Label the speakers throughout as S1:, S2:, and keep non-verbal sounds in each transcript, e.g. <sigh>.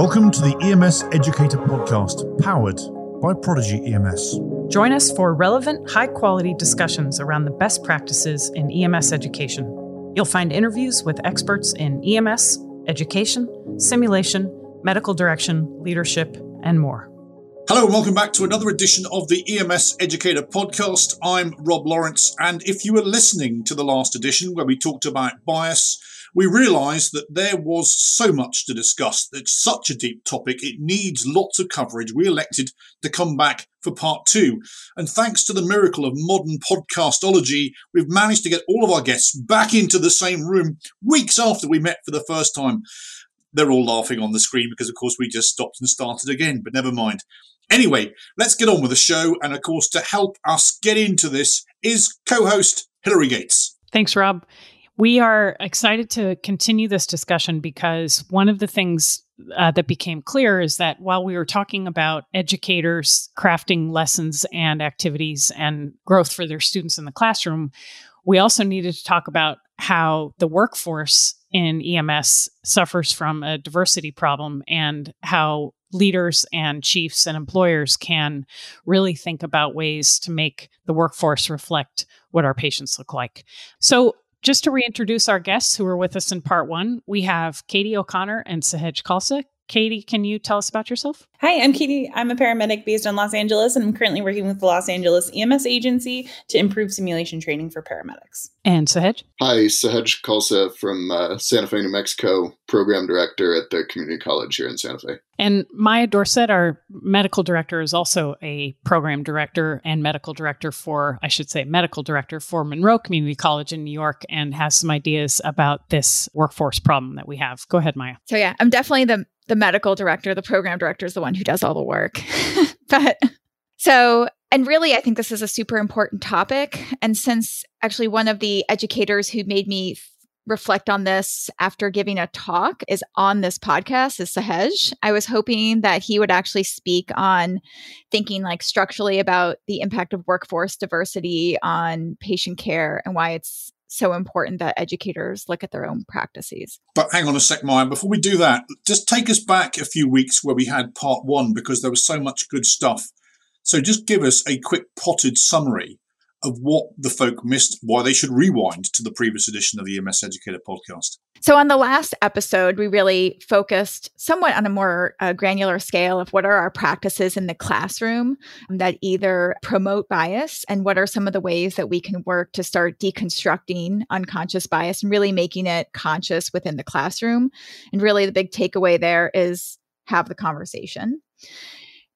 S1: Welcome to the EMS Educator Podcast, powered by Prodigy EMS.
S2: Join us for relevant, high quality discussions around the best practices in EMS education. You'll find interviews with experts in EMS, education, simulation, medical direction, leadership, and more.
S1: Hello, and welcome back to another edition of the EMS Educator Podcast. I'm Rob Lawrence, and if you were listening to the last edition where we talked about bias, we realised that there was so much to discuss. It's such a deep topic. It needs lots of coverage. We elected to come back for part two. And thanks to the miracle of modern podcastology, we've managed to get all of our guests back into the same room weeks after we met for the first time. They're all laughing on the screen because, of course, we just stopped and started again, but never mind. Anyway, let's get on with the show. And of course, to help us get into this is co host Hilary Gates.
S2: Thanks, Rob. We are excited to continue this discussion because one of the things uh, that became clear is that while we were talking about educators crafting lessons and activities and growth for their students in the classroom, we also needed to talk about how the workforce in EMS suffers from a diversity problem and how leaders and chiefs and employers can really think about ways to make the workforce reflect what our patients look like. So, just to reintroduce our guests who were with us in part one, we have Katie O'Connor and Sahaj Khalsa. Katie, can you tell us about yourself?
S3: Hi, I'm Katie. I'm a paramedic based in Los Angeles, and I'm currently working with the Los Angeles EMS agency to improve simulation training for paramedics.
S2: And Sahaj?
S4: Hi, Sahaj Khalsa from uh, Santa Fe, New Mexico, program director at the community college here in Santa Fe.
S2: And Maia Dorsett, our medical director, is also a program director and medical director for, I should say, medical director for Monroe Community College in New York and has some ideas about this workforce problem that we have. Go ahead, Maya.
S5: So, yeah, I'm definitely the the medical director, the program director is the one who does all the work. <laughs> but so, and really, I think this is a super important topic. And since actually one of the educators who made me reflect on this after giving a talk is on this podcast is Sahaj. I was hoping that he would actually speak on thinking like structurally about the impact of workforce diversity on patient care and why it's so important that educators look at their own practices.
S1: But hang on a sec, Maia. Before we do that, just take us back a few weeks where we had part one because there was so much good stuff. So just give us a quick potted summary of what the folk missed, why they should rewind to the previous edition of the EMS Educator podcast.
S5: So, on the last episode, we really focused somewhat on a more uh, granular scale of what are our practices in the classroom that either promote bias and what are some of the ways that we can work to start deconstructing unconscious bias and really making it conscious within the classroom. And really, the big takeaway there is have the conversation.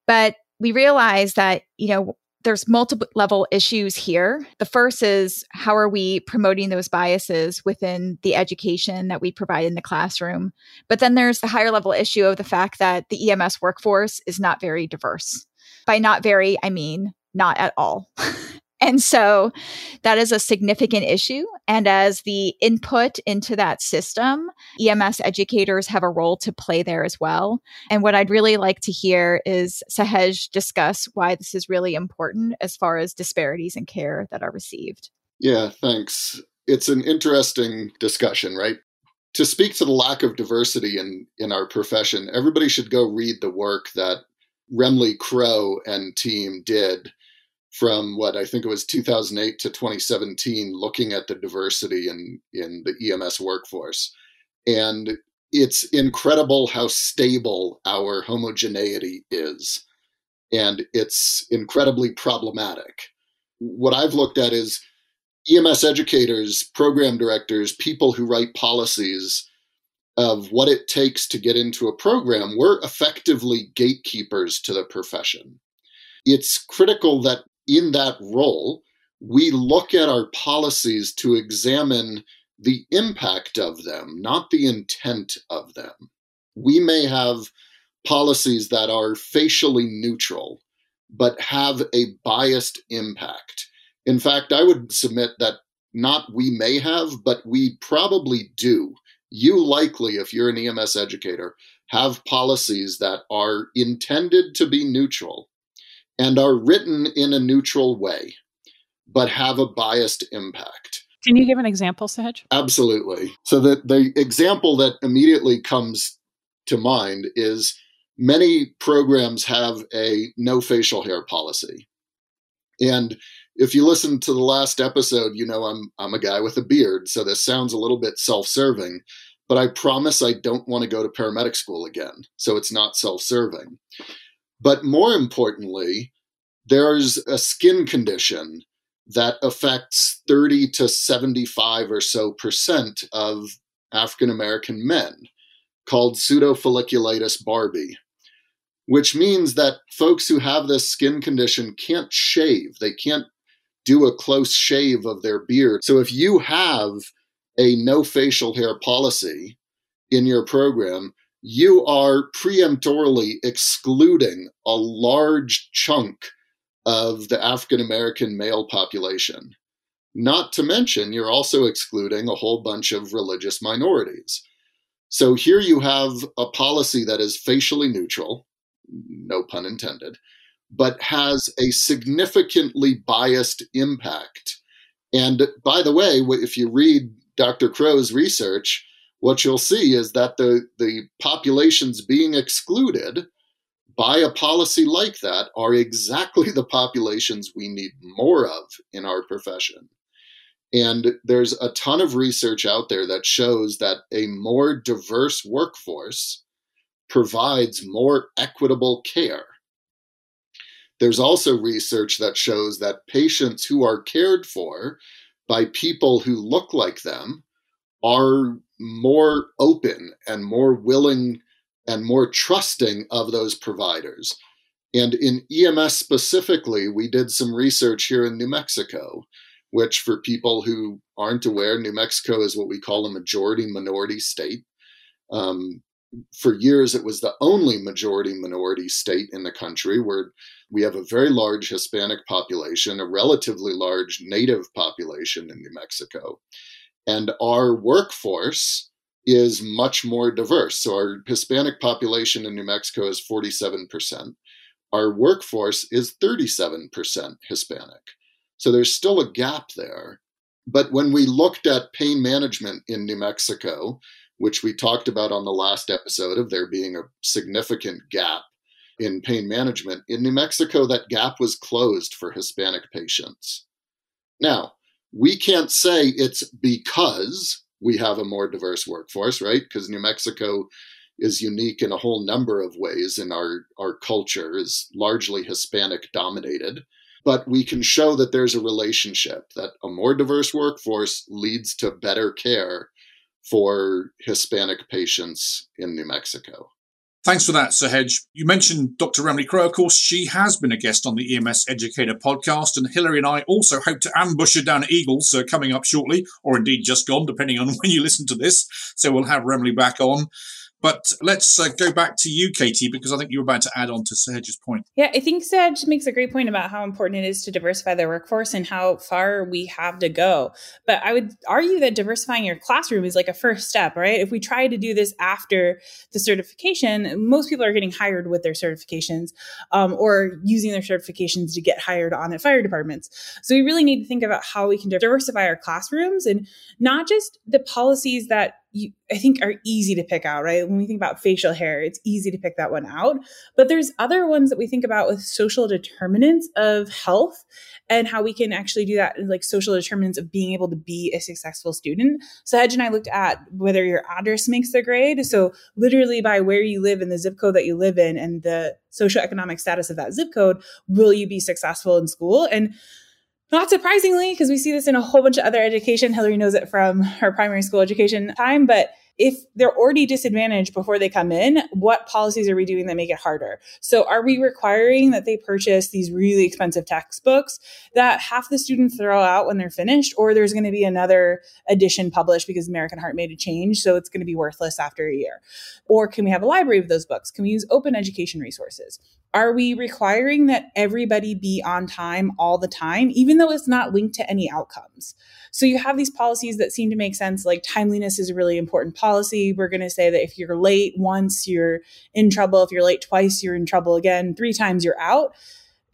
S5: But we realize that, you know, there's multiple level issues here. The first is how are we promoting those biases within the education that we provide in the classroom? But then there's the higher level issue of the fact that the EMS workforce is not very diverse. By not very, I mean not at all. <laughs> And so that is a significant issue. And as the input into that system, EMS educators have a role to play there as well. And what I'd really like to hear is Sahaj discuss why this is really important as far as disparities in care that are received.
S4: Yeah, thanks. It's an interesting discussion, right? To speak to the lack of diversity in, in our profession, everybody should go read the work that Remle Crowe and team did from what I think it was 2008 to 2017, looking at the diversity in, in the EMS workforce. And it's incredible how stable our homogeneity is. And it's incredibly problematic. What I've looked at is EMS educators, program directors, people who write policies of what it takes to get into a program, we're effectively gatekeepers to the profession. It's critical that in that role, we look at our policies to examine the impact of them, not the intent of them. We may have policies that are facially neutral, but have a biased impact. In fact, I would submit that not we may have, but we probably do. You likely, if you're an EMS educator, have policies that are intended to be neutral, and are written in a neutral way, but have a biased impact.
S2: Can you give an example, Sahej?
S4: Absolutely. So the, the example that immediately comes to mind is many programs have a no facial hair policy. And if you listen to the last episode, you know I'm I'm a guy with a beard, so this sounds a little bit self-serving, but I promise I don't want to go to paramedic school again. So it's not self-serving. But more importantly, there's a skin condition that affects 30 to 75 or so percent of African American men called pseudofolliculitis barbae, which means that folks who have this skin condition can't shave. They can't do a close shave of their beard. So if you have a no facial hair policy in your program, you are preemptorily excluding a large chunk of the African American male population. Not to mention, you're also excluding a whole bunch of religious minorities. So here you have a policy that is facially neutral, no pun intended, but has a significantly biased impact. And by the way, if you read Dr. Crowe's research, what you'll see is that the, the populations being excluded by a policy like that are exactly <laughs> the populations we need more of in our profession. And there's a ton of research out there that shows that a more diverse workforce provides more equitable care. There's also research that shows that patients who are cared for by people who look like them are more open and more willing and more trusting of those providers. And in EMS specifically, we did some research here in New Mexico, which, for people who aren't aware, New Mexico is what we call a majority minority state. Um, for years, it was the only majority minority state in the country where we have a very large Hispanic population, a relatively large Native population in New Mexico. And our workforce is much more diverse. So our Hispanic population in New Mexico is 47%. Our workforce is 37% Hispanic. So there's still a gap there. But when we looked at pain management in New Mexico, which we talked about on the last episode of there being a significant gap in pain management, in New Mexico, that gap was closed for Hispanic patients. Now, we can't say it's because we have a more diverse workforce, right? Because New Mexico is unique in a whole number of ways and our, our culture is largely Hispanic dominated. But we can show that there's a relationship, that a more diverse workforce leads to better care for Hispanic patients in New Mexico.
S1: Thanks for that, Sahaj. You mentioned Dr. Remle Crowe. Of course, she has been a guest on the EMS Educator podcast, and Hilary and I also hope to ambush her down at Eagles uh, coming up shortly, or indeed just gone, depending on <laughs> when you listen to this. So we'll have Remle back on. But let's uh, go back to you, Katie, because I think you were about to add on to Serge's point.
S3: Yeah, I think Serge makes a great point about how important it is to diversify the workforce and how far we have to go. But I would argue that diversifying your classroom is like a first step, right? If we try to do this after the certification, most people are getting hired with their certifications um, or using their certifications to get hired on at fire departments. So we really need to think about how we can diversify our classrooms and not just the policies that you, I think are easy to pick out, right? When we think about facial hair, it's easy to pick that one out. But there's other ones that we think about with social determinants of health and how we can actually do that, like social determinants of being able to be a successful student. Sahaj and I looked at whether your address makes the grade. So literally by where you live and the zip code that you live in and the socioeconomic status of that zip code, will you be successful in school? And not surprisingly, because we see this in a whole bunch of other education. Hilary knows it from her primary school education time, but if they're already disadvantaged before they come in, what policies are we doing that make it harder? So, are we requiring that they purchase these really expensive textbooks that half the students throw out when they're finished, or there's going to be another edition published because American Heart made a change, so it's going to be worthless after a year? Or can we have a library of those books? Can we use open education resources? Are we requiring that everybody be on time all the time, even though it's not linked to any outcomes? So you have these policies that seem to make sense, like timeliness is a really important policy. Policy, we're going to say that if you're late once, you're in trouble. If you're late twice, you're in trouble again. Three times, you're out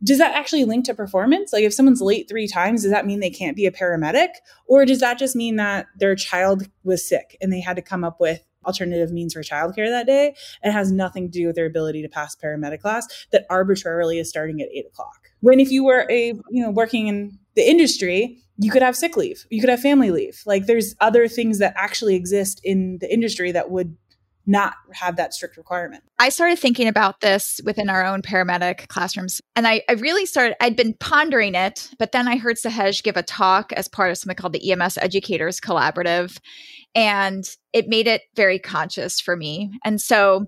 S3: does that actually link to performance? Like if someone's late three times, does that mean they can't be a paramedic? Or does that just mean that their child was sick and they had to come up with alternative means for childcare that day. It has nothing to do with their ability to pass paramedic class that arbitrarily is starting at eight o'clock. When if you were a, you know, working in the industry, you could have sick leave, you could have family leave. Like there's other things that actually exist in the industry that would not have that strict requirement.
S5: I started thinking about this within our own paramedic classrooms. And I, I, really started, I'd been pondering it, but then I heard Sahaj give a talk as part of something called the EMS Educators Collaborative. And it made it very conscious for me. And so,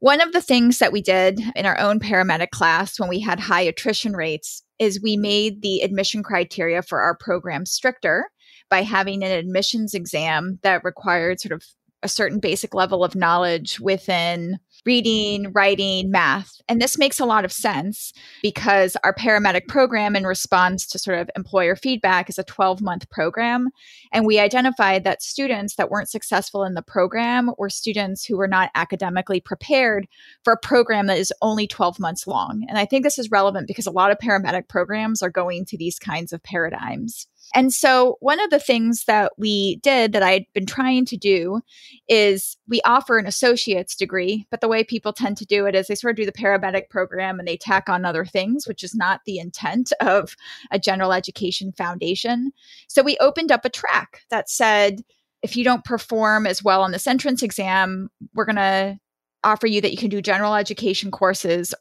S5: one of the things that we did in our own paramedic class when we had high attrition rates is we made the admission criteria for our program stricter by having an admissions exam that required sort of a certain basic level of knowledge within reading, writing, math. And this makes a lot of sense because our paramedic program, in response to sort of employer feedback, is a 12 month program. And we identified that students that weren't successful in the program were students who were not academically prepared for a program that is only 12 months long. And I think this is relevant because a lot of paramedic programs are going to these kinds of paradigms. And so, one of the things that we did that I'd been trying to do is we offer an associate's degree, but the way people tend to do it is they sort of do the paramedic program and they tack on other things, which is not the intent <laughs> of a general education foundation. So, we opened up a track that said, if you don't perform as well on this entrance exam, we're going to offer you that you can do general education courses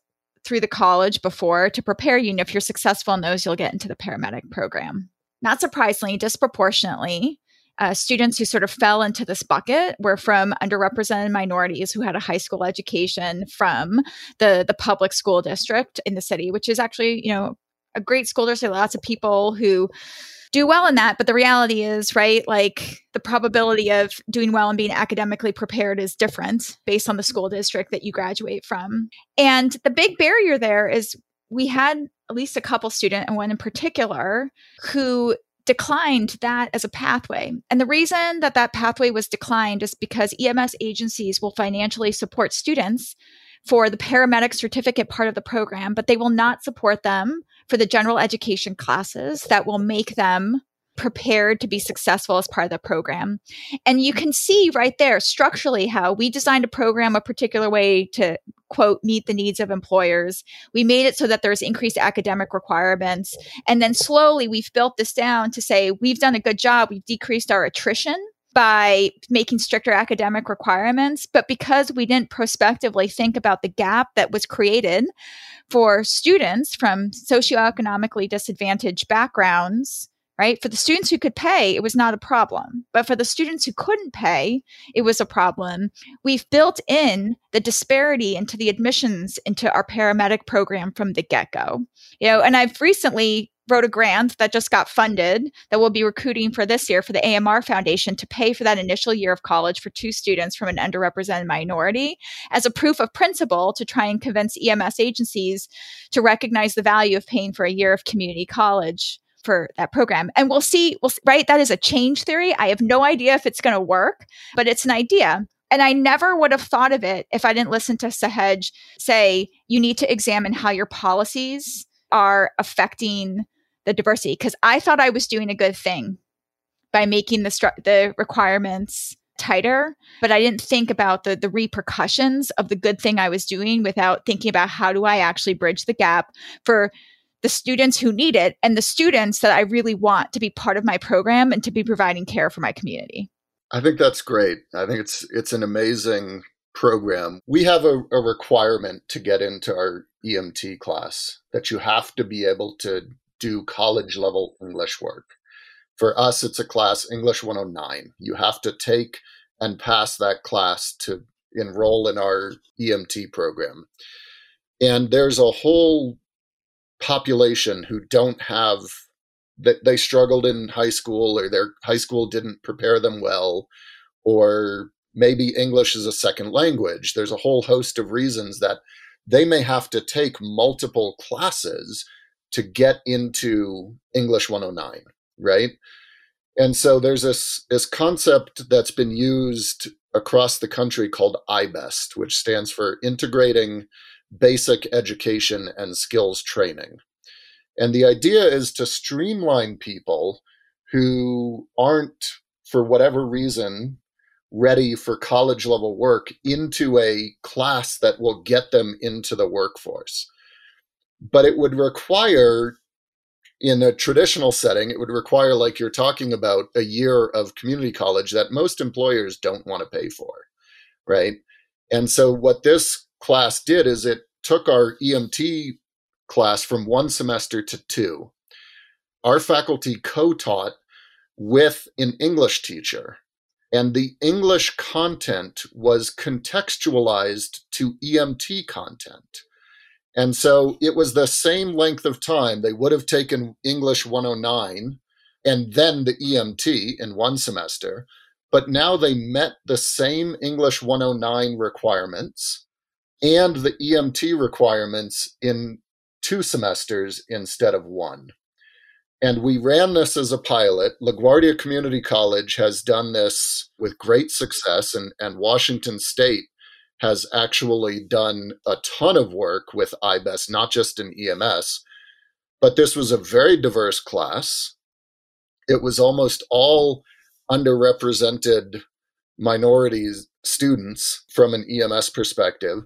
S5: through the college before to prepare you. And if you're successful in those, you'll get into the paramedic program. Not surprisingly, disproportionately, uh, students who sort of fell into this bucket were from underrepresented minorities who had a high school education from the the public school district in the city, which is actually you know a great school district. Lots of people who do well in that, but the reality is, right? Like the probability of doing well and being academically prepared is different based on the school district that you graduate from. And the big barrier there is we had at least a couple student and one in particular who declined that as a pathway. And the reason that that pathway was declined is because EMS agencies will financially support students for the paramedic certificate part of the program, but they will not support them for the general education classes that will make them prepared to be successful as part of the program. And you can see right there structurally how we designed a program a particular way to quote meet the needs of employers. We made it so that there's increased academic requirements. And then slowly we've built this down to say we've done a good job. We've decreased our attrition by making stricter academic requirements. But because we didn't prospectively think about the gap that was created for students from socioeconomically disadvantaged backgrounds, right? For the students who could pay, it was not a problem. But for the students who couldn't pay, it was a problem. We've built in the disparity into the admissions into our paramedic program from the get go. You know, and I've recently wrote a grant that just got funded that we'll be recruiting for this year for the AMR Foundation to pay for that initial year of college for two students from an underrepresented minority as a proof of principle to try and convince EMS agencies to recognize the value of paying for a year of community college for that program. And we'll see, we'll, right? That is a change theory. I have no idea if it's going to work, but it's an idea. And I never would have thought of it if I didn't listen to Sahaj say, you need to examine how your policies are affecting the diversity. Because I thought I was doing a good thing by making the, stru- the requirements tighter, but I didn't think about the the repercussions of the good thing I was doing without thinking about how do I actually bridge the gap for the students who need it and the students that I really want to be part of my program and to be providing care for my community.
S4: I think that's great. I think it's it's an amazing program. We have a, a requirement to get into our EMT class that you have to be able to do college level English work. For us, it's a class English 109. You have to take and pass that class to enroll in our EMT program. And there's a whole population who don't have that they struggled in high school or their high school didn't prepare them well or maybe english is a second language. There's a whole host of reasons that they may have to take multiple classes to get into english 109 right? And so there's this this concept that's been used across the country called ibest which stands for integrating basic education and skills training. And the idea is to streamline people who aren't, for whatever reason, ready for college level work into a class that will get them into the workforce. But it would require, in a traditional setting, it would require, like you're talking about, a year of community college that most employers don't want to pay for, right? And so, what this class did is it took our EMT class from one semester to two. Our faculty co taught with an English teacher and the English content was contextualized to EMT content. And so it was the same length of time. They would have taken English 109 and then the EMT in one semester, but now they met the same English 109 requirements and the EMT requirements in two semesters instead of one. And we ran this as a pilot. LaGuardia Community College has done this with great success, and, and Washington State has actually done a ton of work with I-BEST, not just in EMS. But this was a very diverse class. It was almost all underrepresented minorities students from an EMS perspective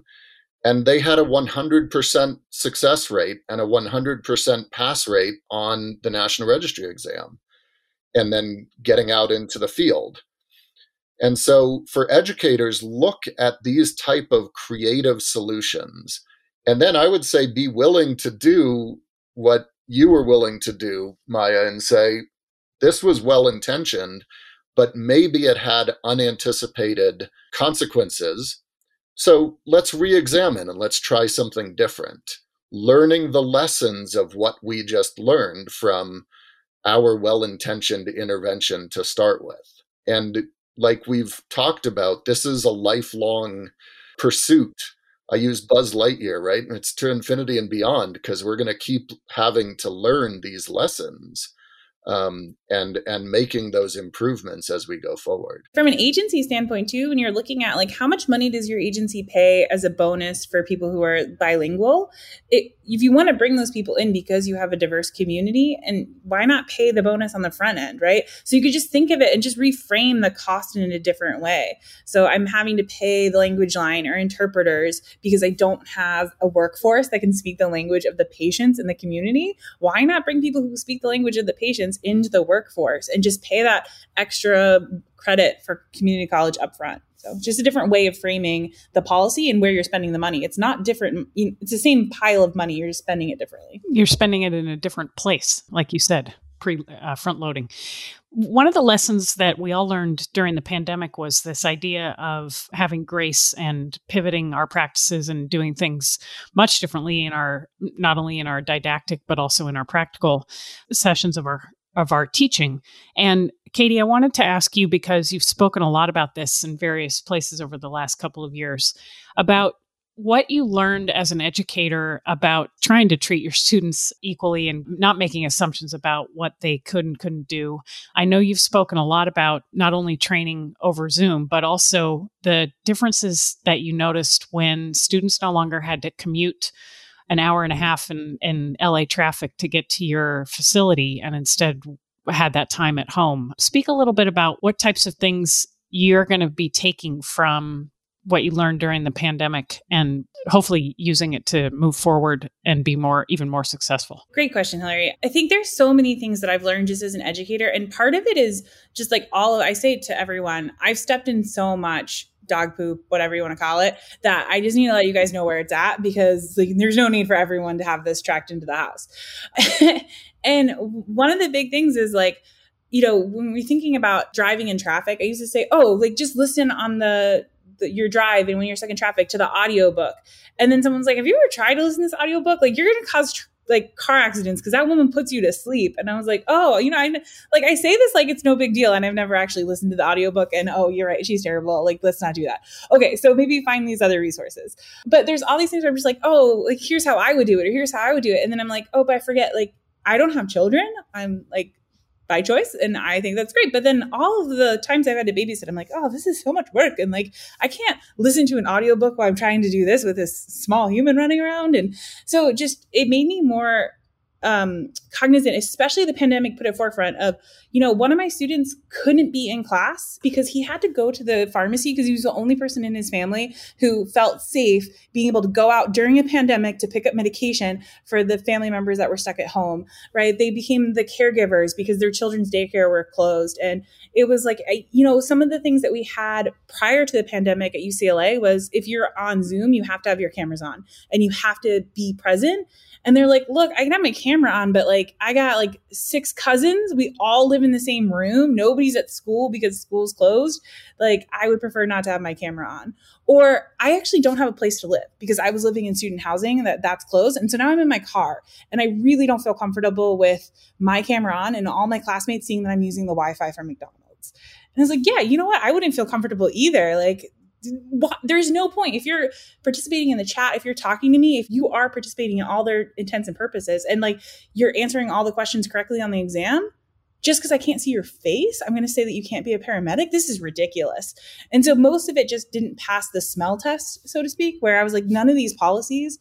S4: and they had a 100% success rate and a 100% pass rate on the national registry exam and then getting out into the field. And so for educators look at these type of creative solutions. And then i would say be willing to do what you were willing to do Maia and say this was well intentioned but maybe it had unanticipated consequences so let's re examine and let's try something different. Learning the lessons of what we just learned from our well intentioned intervention to start with. And like we've talked about, this is a lifelong pursuit. I use Buzz Lightyear, right? It's to infinity and beyond because we're going to keep having to learn these lessons um, and and making those improvements as we go forward.
S3: From an agency standpoint, too, when you're looking at like how much money does your agency pay as a bonus for people who are bilingual, it, if you want to bring those people in because you have a diverse community, and why not pay the bonus on the front end, right? So you could just think of it and just reframe the cost in a different way. So I'm having to pay the language line or interpreters because I don't have a workforce that can speak the language of the patients in the community. Why not bring people who speak the language of the patients into the workforce and just pay that extra credit for community college upfront? So just a different way of framing the policy and where you're spending the money. It's not different. It's the same pile of money. You're just spending it differently.
S2: You're spending it in a different place, like you said, pre uh, front loading. One of the lessons that we all learned during the pandemic was this idea of having grace and pivoting our practices and doing things much differently in our not only in our didactic but also in our practical sessions of our of our teaching. And Katie, I wanted to ask you because you've spoken a lot about this in various places over the last couple of years about what you learned as an educator about trying to treat your students equally and not making assumptions about what they could and couldn't do. I know you've spoken a lot about not only training over Zoom, but also the differences that you noticed when students no longer had to commute an hour and a half in, in LA traffic to get to your facility and instead had that time at home. Speak a little bit about what types of things you're going to be taking from what you learned during the pandemic and hopefully using it to move forward and be more even more successful
S3: great question hillary i think there's so many things that i've learned just as an educator and part of it is just like all of i say to everyone i've stepped in so much dog poop, whatever you want to call it, that I just need to let you guys know where it's at because like, there's no need for everyone to have this tracked into the house. <laughs> and one of the big things is like, you know, when we're thinking about driving in traffic, I used to say, oh, like just listen on the, your drive and when you're stuck in traffic to the audiobook. And then someone's like, have you ever tried to listen to this audiobook? Like you're going to cause tr- like car accidents because that woman puts you to sleep. And I was like, oh, you know, I like I say this like it's no big deal, and I've never actually listened to the audiobook. And oh, you're right, she's terrible. Like, let's not do that. Okay, so maybe find these other resources. But there's all these things where I'm just like, oh, like here's how I would do it, or here's how I would do it, and then I'm like, oh, but I forget, like I don't have children. I'm like by choice and i think that's great. But then all of the times i've had to babysit i'm like oh this is so much work and like i can't listen to an audiobook while i'm trying to do this with this small human running around. And so just it made me more um, cognizant, especially the pandemic put at forefront of, you know, one of my students couldn't be in class because he had to go to the pharmacy because he was the only person in his family who felt safe being able to go out during a pandemic to pick up medication for the family members that were stuck at home, right? They became the caregivers because their children's daycare were closed. And it was like, you know, some of the things that we had prior to the pandemic at UCLA was if you're on Zoom, you have to have your cameras on and you have to be present. And they're like, look, I can have my camera on, but like I got like six cousins. We all live in the same room. Nobody's at school because school's closed. Like I would prefer not to have my camera on. Or I actually don't have a place to live because I was living in student housing that that's closed. And so now I'm in my car and I really don't feel comfortable with my camera on and all my classmates seeing that I'm using the Wi-Fi from McDonald's. And I was like, yeah, you know what? I wouldn't feel comfortable either. Like there's no point. If you're participating in the chat if you're talking to me if you are participating in all their intents and purposes and like you're answering all the questions correctly on the exam just because i can't see your face i'm going to say that you can't be a paramedic this is ridiculous. And so most of it just didn't pass the smell test so to speak where i was like none of these policies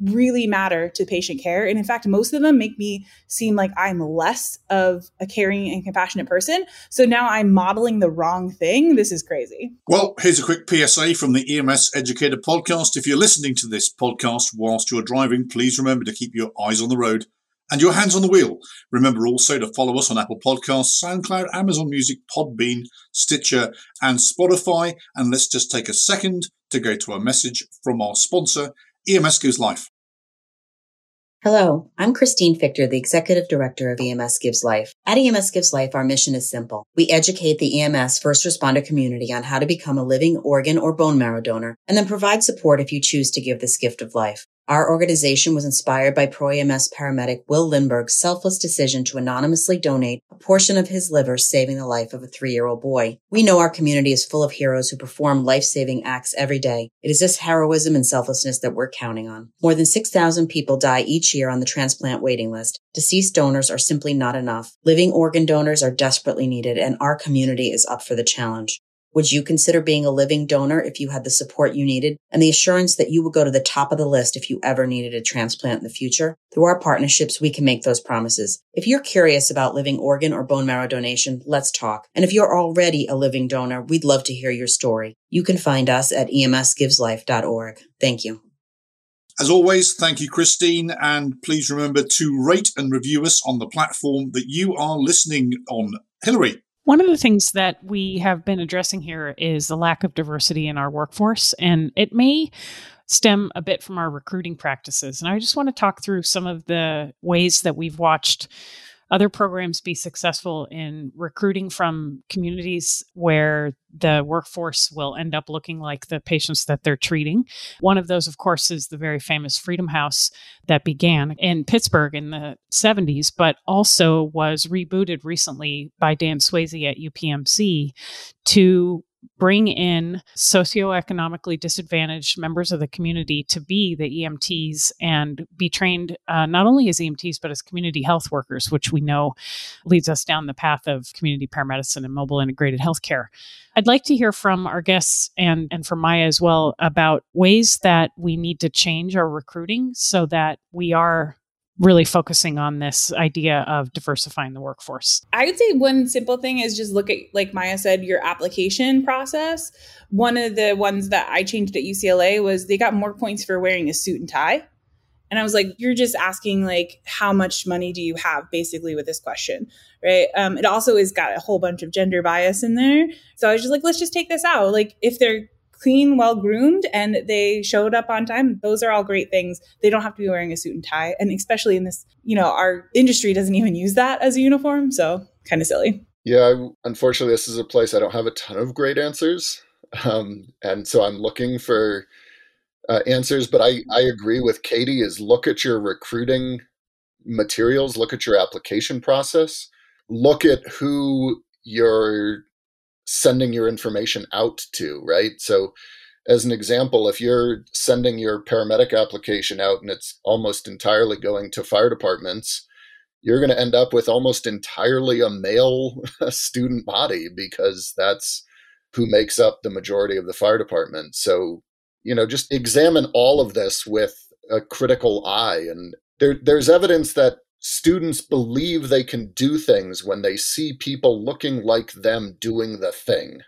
S3: really matter to patient care. And in fact, most of them make me seem like I'm less of a caring and compassionate person. So now I'm modeling the wrong thing. This is crazy.
S1: Well, here's a quick PSA from the EMS Educator podcast. If you're listening to this podcast whilst you're driving, please remember to keep your eyes on the road and your hands on the wheel. Remember also to follow us on Apple Podcasts, SoundCloud, Amazon Music, Podbean, Stitcher, and Spotify. And let's just take a second to go to a message from our sponsor, EMS Gives Life.
S6: Hello, I'm Christine Fichter, the Executive Director of EMS Gives Life. At EMS Gives Life, our mission is simple. We educate the EMS first responder community on how to become a living organ or bone marrow donor, and then provide support if you choose to give this gift of life. Our organization was inspired by pro-EMS paramedic Will Lindbergh's selfless decision to anonymously donate a portion of his liver, saving the life of a three-year-old boy. We know our community is full of heroes who perform life-saving acts every day. It is this heroism and selflessness that we're counting on. More than 6,000 people die each year on the transplant waiting list. Deceased donors are simply not enough. Living organ donors are desperately needed, and our community is up for the challenge. Would you consider being a living donor if you had the support you needed and the assurance that you would go to the top of the list if you ever needed a transplant in the future? Through our partnerships, we can make those promises. If you're curious about living organ or bone marrow donation, let's talk. And if you're already a living donor, we'd love to hear your story. You can find us at emsgiveslife.org. Thank you.
S1: As always, thank you, Christine. And please remember to rate and review us on the platform that you are listening on. Hilary,
S2: one of the things that we have been addressing here is the lack of diversity in our workforce, and it may stem a bit from our recruiting practices. And I just want to talk through some of the ways that we've watched other programs be successful in recruiting from communities where the workforce will end up looking like the patients that they're treating. One of those, of course, is the very famous Freedom House that began in Pittsburgh in the 70s, but also was rebooted recently by Dan Swayze at UPMC to bring in socioeconomically disadvantaged members of the community to be the EMTs and be trained uh, not only as EMTs, but as community health workers, which we know leads us down the path of community paramedicine and mobile integrated healthcare. I'd like to hear from our guests and, and from Maia as well about ways that we need to change our recruiting so that we are really focusing on this idea of diversifying the workforce?
S3: I would say one simple thing is just look at, like Maia said, your application process. One of the ones that I changed at UCLA was they got more points for wearing a suit and tie. And I was like, you're just asking like, how much money do you have basically with this question, right? Um, it also has got a whole bunch of gender bias in there. So I was just like, let's just take this out. Like if they're clean, well groomed, and they showed up on time. Those are all great things. They don't have to be wearing a suit and tie. And especially in this, you know, our industry doesn't even use that as a uniform. So kind of silly.
S4: Yeah, I, unfortunately, this is a place I don't have a ton of great answers. Um, and so I'm looking for uh, answers. But I, I agree with Katie is look at your recruiting materials, look at your application process, look at who you're sending your information out to, right? So, as an example, if you're sending your paramedic application out and it's almost entirely going to fire departments, you're going to end up with almost entirely a male <laughs> student body because that's who makes up the majority of the fire department. So, you know, just examine all of this with a critical eye. And there, there's evidence that students believe they can do things when they see people looking like them doing the thing,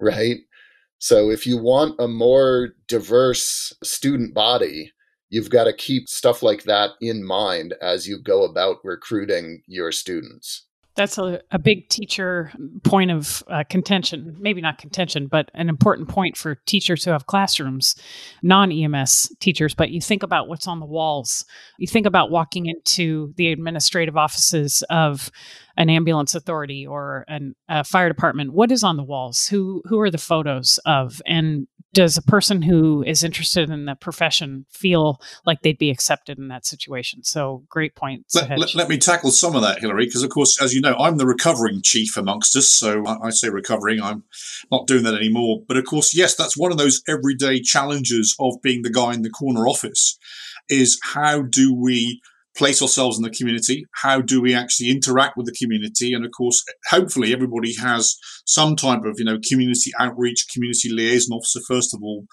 S4: right? So if you want a more diverse student body, you've got to keep stuff like that in mind as you go about recruiting your students.
S2: That's a, a big teacher point of uh, contention, maybe not contention, but an important point for teachers who have classrooms, non EMS teachers. But you think about what's on the walls. You think about walking into the administrative offices of an ambulance authority or an, a fire department. What is on the walls? Who who are the photos of? And does a person who is interested in the profession feel like they'd be accepted in that situation? So great point.
S1: Let, let, let, me tackle some of that, Hilary, because of course, as you know, I'm the recovering chief amongst us. So I, I say recovering, I'm not doing that anymore. But of course, yes, that's one of those everyday challenges of being the guy in the corner office is how do we place ourselves in the community? How do we actually interact with the community? And of course, hopefully everybody has some type of, you know, community outreach, community liaison officer, first of all.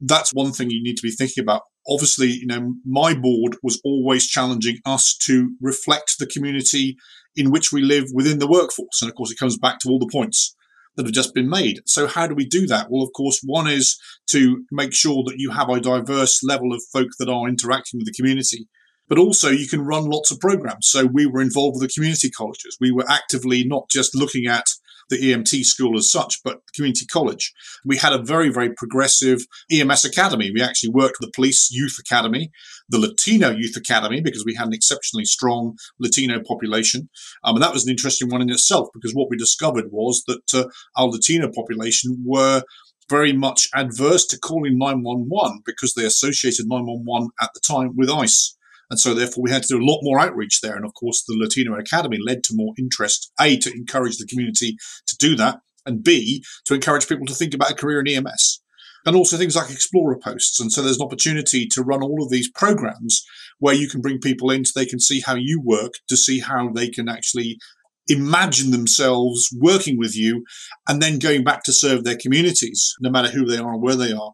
S1: That's one thing you need to be thinking about. Obviously, you know, my board was always challenging us to reflect the community in which we live within the workforce. And of course, it comes back to all the points that have just been made. So how do we do that? Well, of course, one is to make sure that you have a diverse level of folk that are interacting with the community but also you can run lots of programs. So we were involved with the community colleges. We were actively not just looking at the EMT school as such, but community college. We had a very, very progressive EMS academy. We actually worked with the police youth academy, the Latino youth academy, because we had an exceptionally strong Latino population. Um, and that was an interesting one in itself, because what we discovered was that uh, our Latino population were very much adverse to calling 911 because they associated 911 at the time with ICE. And so, therefore, we had to do a lot more outreach there. And of course, the Latino Academy led to more interest, A, to encourage the community to do that, and B, to encourage people to think about a career in EMS. And also things like explorer posts. And so there's an opportunity to run all of these programs where you can bring people in so they can see how you work, to see how they can actually imagine themselves working with you and then going back to serve their communities, no matter who they are and where they are.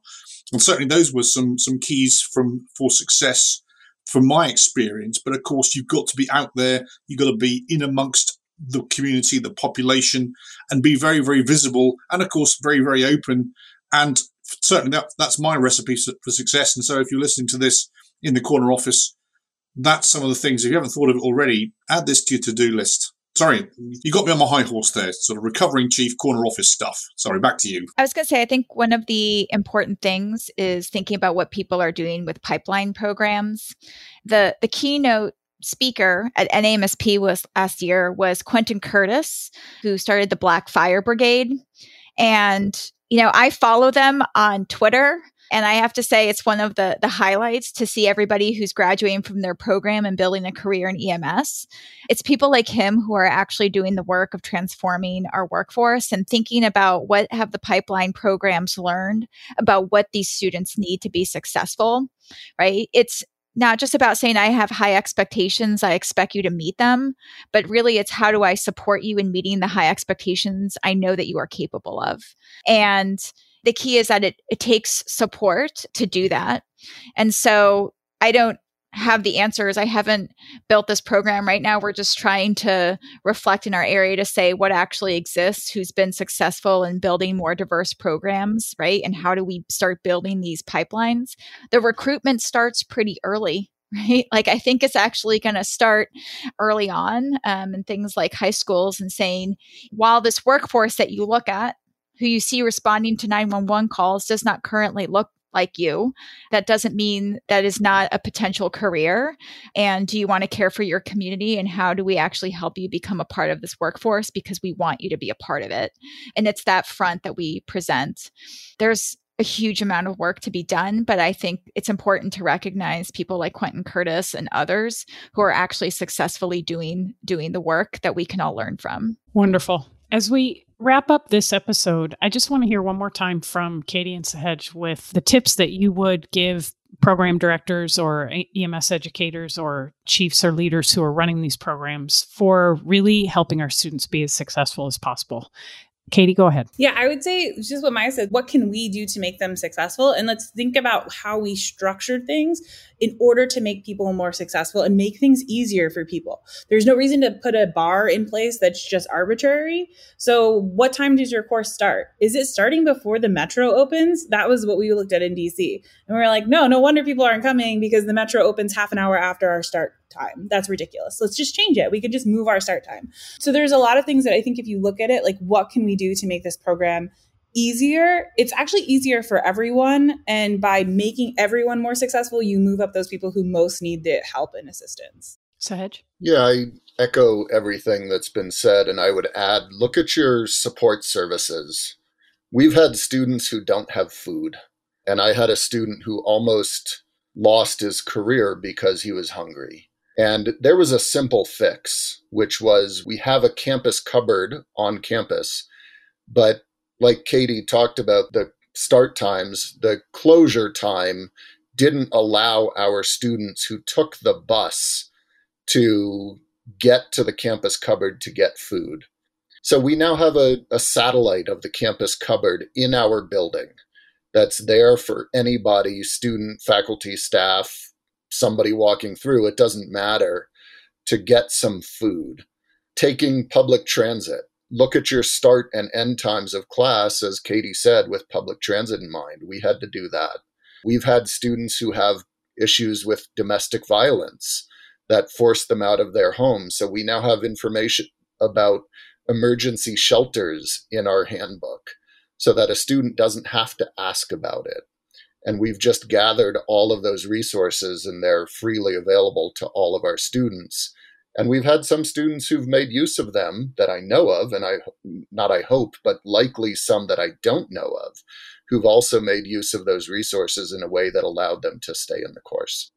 S1: And certainly those were some some keys from for success from my experience. But of course, you've got to be out there. You've got to be in amongst the community, the population, and be very, very visible. And of course, very, very open. And certainly that, that's my recipe for success. And so if you're listening to this in the corner office, that's some of the things. If you haven't thought of it already, add this to your to-do list. Sorry, you got me on my high horse there, sort of recovering chief corner office stuff. Sorry, back to you.
S5: I was going to say, I think one of the important things is thinking about what people are doing with pipeline programs. The the keynote speaker at NAEMSP was last year was Quentin Curtis, who started the Black Fire Brigade. And, you know, I follow them on Twitter and I have to say, it's one of the the highlights to see everybody who's graduating from their program and building a career in EMS. It's people like him who are actually doing the work of transforming our workforce and thinking about what have the pipeline programs learned about what these students need to be successful. Right? It's not just about saying I have high expectations, I expect you to meet them, but really it's how do I support you in meeting the high expectations I know that you are capable of. And the key is that it, it takes support to do that. And so I don't have the answers. I haven't built this program right now. We're just trying to reflect in our area to say what actually exists, who's been successful in building more diverse programs, right? And how do we start building these pipelines? The recruitment starts pretty early. <laughs> Right. Like, I think it's actually going to start early on um, in things like high schools and saying, while this workforce that you look at who you see responding to 911 calls does not currently look like you. That doesn't mean that is not a potential career. And do you want to care for your community? And how do we actually help you become a part of this workforce? Because we want you to be a part of it. And it's that front that we present. There's a huge amount of work to be done, but I think it's important to recognize people like Quentin Curtis and others who are actually successfully doing doing the work that we can all learn from.
S2: Wonderful. As we wrap up this episode, I just want to hear one more time from Katie and Sahaj with the tips that you would give program directors or EMS educators or chiefs or leaders who are running these programs for really helping our students be as successful as possible. Katie, go ahead.
S3: Yeah, I would say just what Maia said. What can we do to make them successful? And let's think about how we structure things in order to make people more successful and make things easier for people. There's no reason to put a bar in place that's just arbitrary. So, what time does your course start? Is it starting before the metro opens? That was what we looked at in DC. And we are like, no, no wonder people aren't coming because the metro opens half an hour after our start time. That's ridiculous. Let's just change it. We could just move our start time. So, there's a lot of things that I think if you look at it, like what can we do to make this program easier, it's actually easier for everyone. And by making everyone more successful, you move up those people who most need the help and assistance.
S2: Sahaj?
S4: Yeah, I echo everything that's been said. And I would add look at your support services. We've had students who don't have food. And I had a student who almost lost his career because he was hungry. And there was a simple fix, which was we have a campus cupboard on campus, but like Katie talked about the start times, the closure time didn't allow our students who took the bus to get to the campus cupboard to get food. So we now have a, a satellite of the campus cupboard in our building that's there for anybody, student, faculty, staff, somebody walking through, it doesn't matter, to get some food. Taking public transit, look at your start and end times of class, as Katie said, with public transit in mind. We had to do that. We've had students who have issues with domestic violence that forced them out of their homes. So we now have information about emergency shelters in our handbook so that a student doesn't have to ask about it. And we've just gathered all of those resources and they're freely available to all of our students and we've had some students who've made use of them that I know of, and I not I hope, but likely some that I don't know of, who've also made use of those resources in a way that allowed them to stay in the course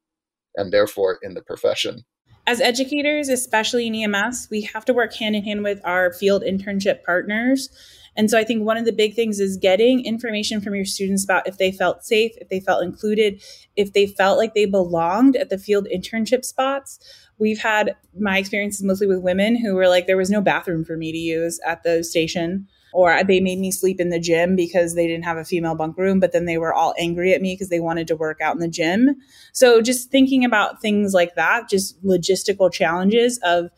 S4: and therefore in the profession.
S3: As educators, especially in EMS, we have to work hand in hand with our field internship partners. And so I think one of the big things is getting information from your students about if they felt safe, if they felt included, if they felt like they belonged at the field internship spots we've had my experiences mostly with women who were like, there was no bathroom for me to use at the station. Or they made me sleep in the gym because they didn't have a female bunk room, but then they were all angry at me because they wanted to work out in the gym. So, just thinking about things like that, just logistical challenges of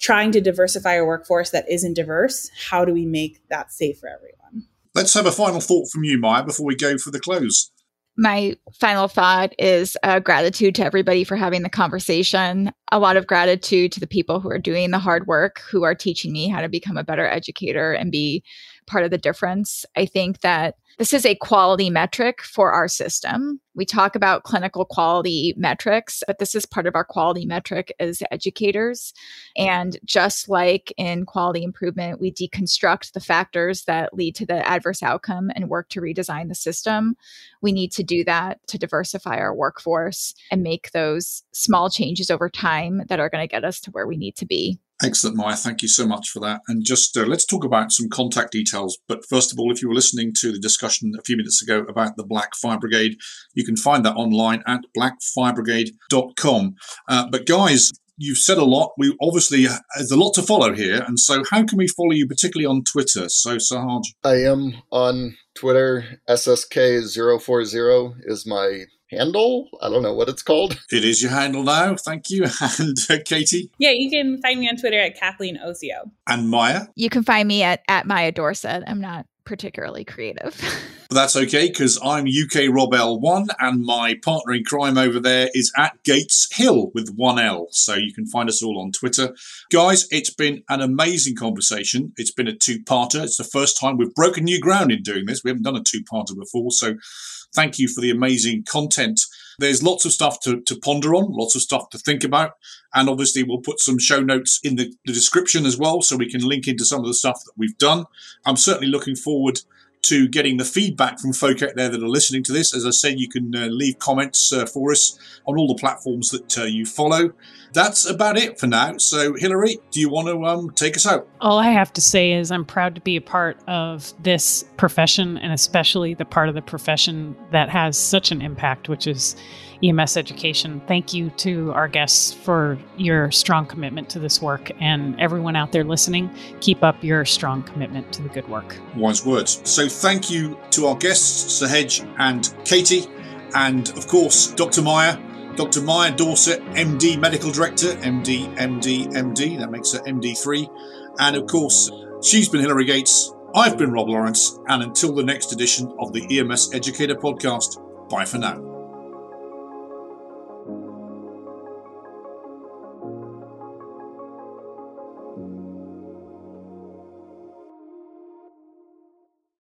S3: trying to diversify a workforce that isn't diverse. How do we make that safe for everyone?
S1: Let's have a final thought from you, Maia, before we go for the close
S5: my final thought is uh, gratitude to everybody for having the conversation. A lot of gratitude to the people who are doing the hard work, who are teaching me how to become a better educator and be part of the difference. I think that this is a quality metric for our system. We talk about clinical quality metrics, but this is part of our quality metric as educators. And just like in quality improvement, we deconstruct the factors that lead to the adverse outcome and work to redesign the system. We need to do that to diversify our workforce and make those small changes over time that are going to get us to where we need to be.
S1: Excellent, Maia. Thank you so much for that. And just uh, let's talk about some contact details. But first of all, if you were listening to the discussion a few minutes ago about the Black Fire Brigade, you can find that online at blackfirebrigade.com. Uh, but guys, you've said a lot. We obviously there's a lot to follow here, and so how can we follow you, particularly on Twitter? So Sahaj,
S4: I am on Twitter. SSK040 is my handle. I don't know what it's called. <laughs>
S1: It is your handle now. Thank you. <laughs> And uh, Katie?
S3: Yeah, you can find me on Twitter at Kathleen Ocio.
S1: And Maia?
S5: You can find me at, at Maia Dorsett. I'm not particularly creative. <laughs>
S1: that's okay because I'm UK Rob L1 and my partner in crime over there is at Gates Hill with one L. So you can find us all on Twitter. Guys, it's been an amazing conversation. It's been a two parter. It's the first time we've broken new ground in doing this. We haven't done a two parter before. So thank you for the amazing content. There's lots of stuff to, to ponder on, lots of stuff to think about. And obviously, we'll put some show notes in the, the description as well so we can link into some of the stuff that we've done. I'm certainly looking forward to getting the feedback from folk out there that are listening to this. As I said, you can uh, leave comments uh, for us on all the platforms that uh, you follow. That's about it for now. So, Hilary, do you want to um, take us out?
S2: All I have to say is I'm proud to be a part of this profession and especially the part of the profession that has such an impact, which is EMS education. Thank you to our guests for your strong commitment to this work. And everyone out there listening, keep up your strong commitment to the good work.
S1: Wise words. So thank you to our guests, Sahaj and Katie, and of course, Dr. Meyer. Dr. Maia Dorsett, MD Medical Director, MD, MD, MD, that makes her MD3. And of course, she's been Hilary Gates, I've been Rob Lawrence, and until the next edition of the EMS Educator Podcast, bye for now.